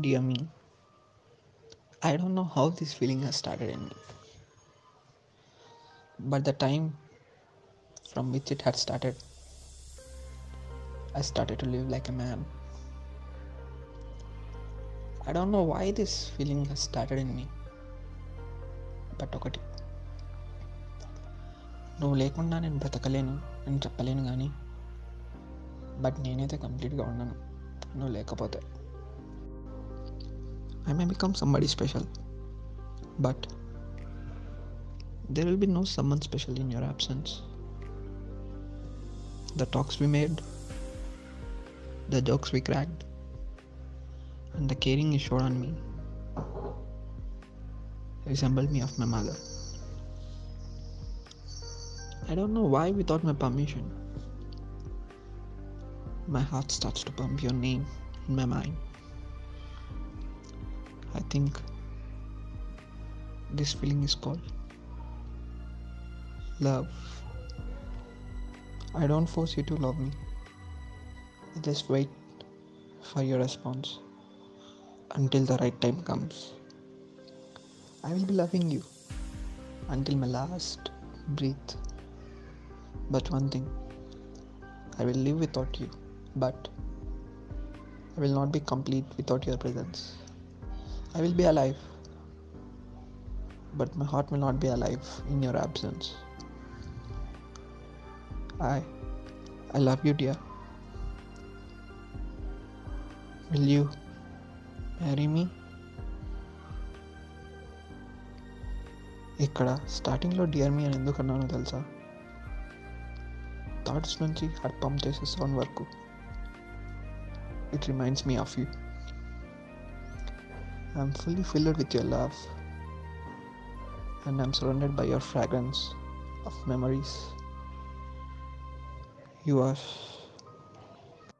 Dear me, I don't know how this feeling has started in me, but the time from which it had started, I started to live like a man. I don't know why this feeling has started in me, but ఒకటి నువ్వు లేకుండా నేను బ్రతకలేను అని చెప్పలేను కానీ but నేనైతే కంప్లీట్గా ఉన్నాను నువ్వు లేకపోతే I may become somebody special, but there will be no someone special in your absence. The talks we made, the jokes we cracked, and the caring you showed on me resembled me of my mother. I don't know why, without my permission, my heart starts to pump your name in my mind. I think this feeling is called love. I don't force you to love me. I just wait for your response until the right time comes. I will be loving you until my last breath. But one thing, I will live without you, but I will not be complete without your presence. I will be alive, but my heart will not be alive in your absence. I, I love you, dear. Will you marry me? ఇక్కడ స్టార్టింగ్లో dear మీ అని ఎందుకు అన్నానో తెలుసా thoughts నుంచి heart pump చేసే sound వరకు it reminds me of you I'm fully filled with your love, and I'm surrounded by your fragrance of memories. You are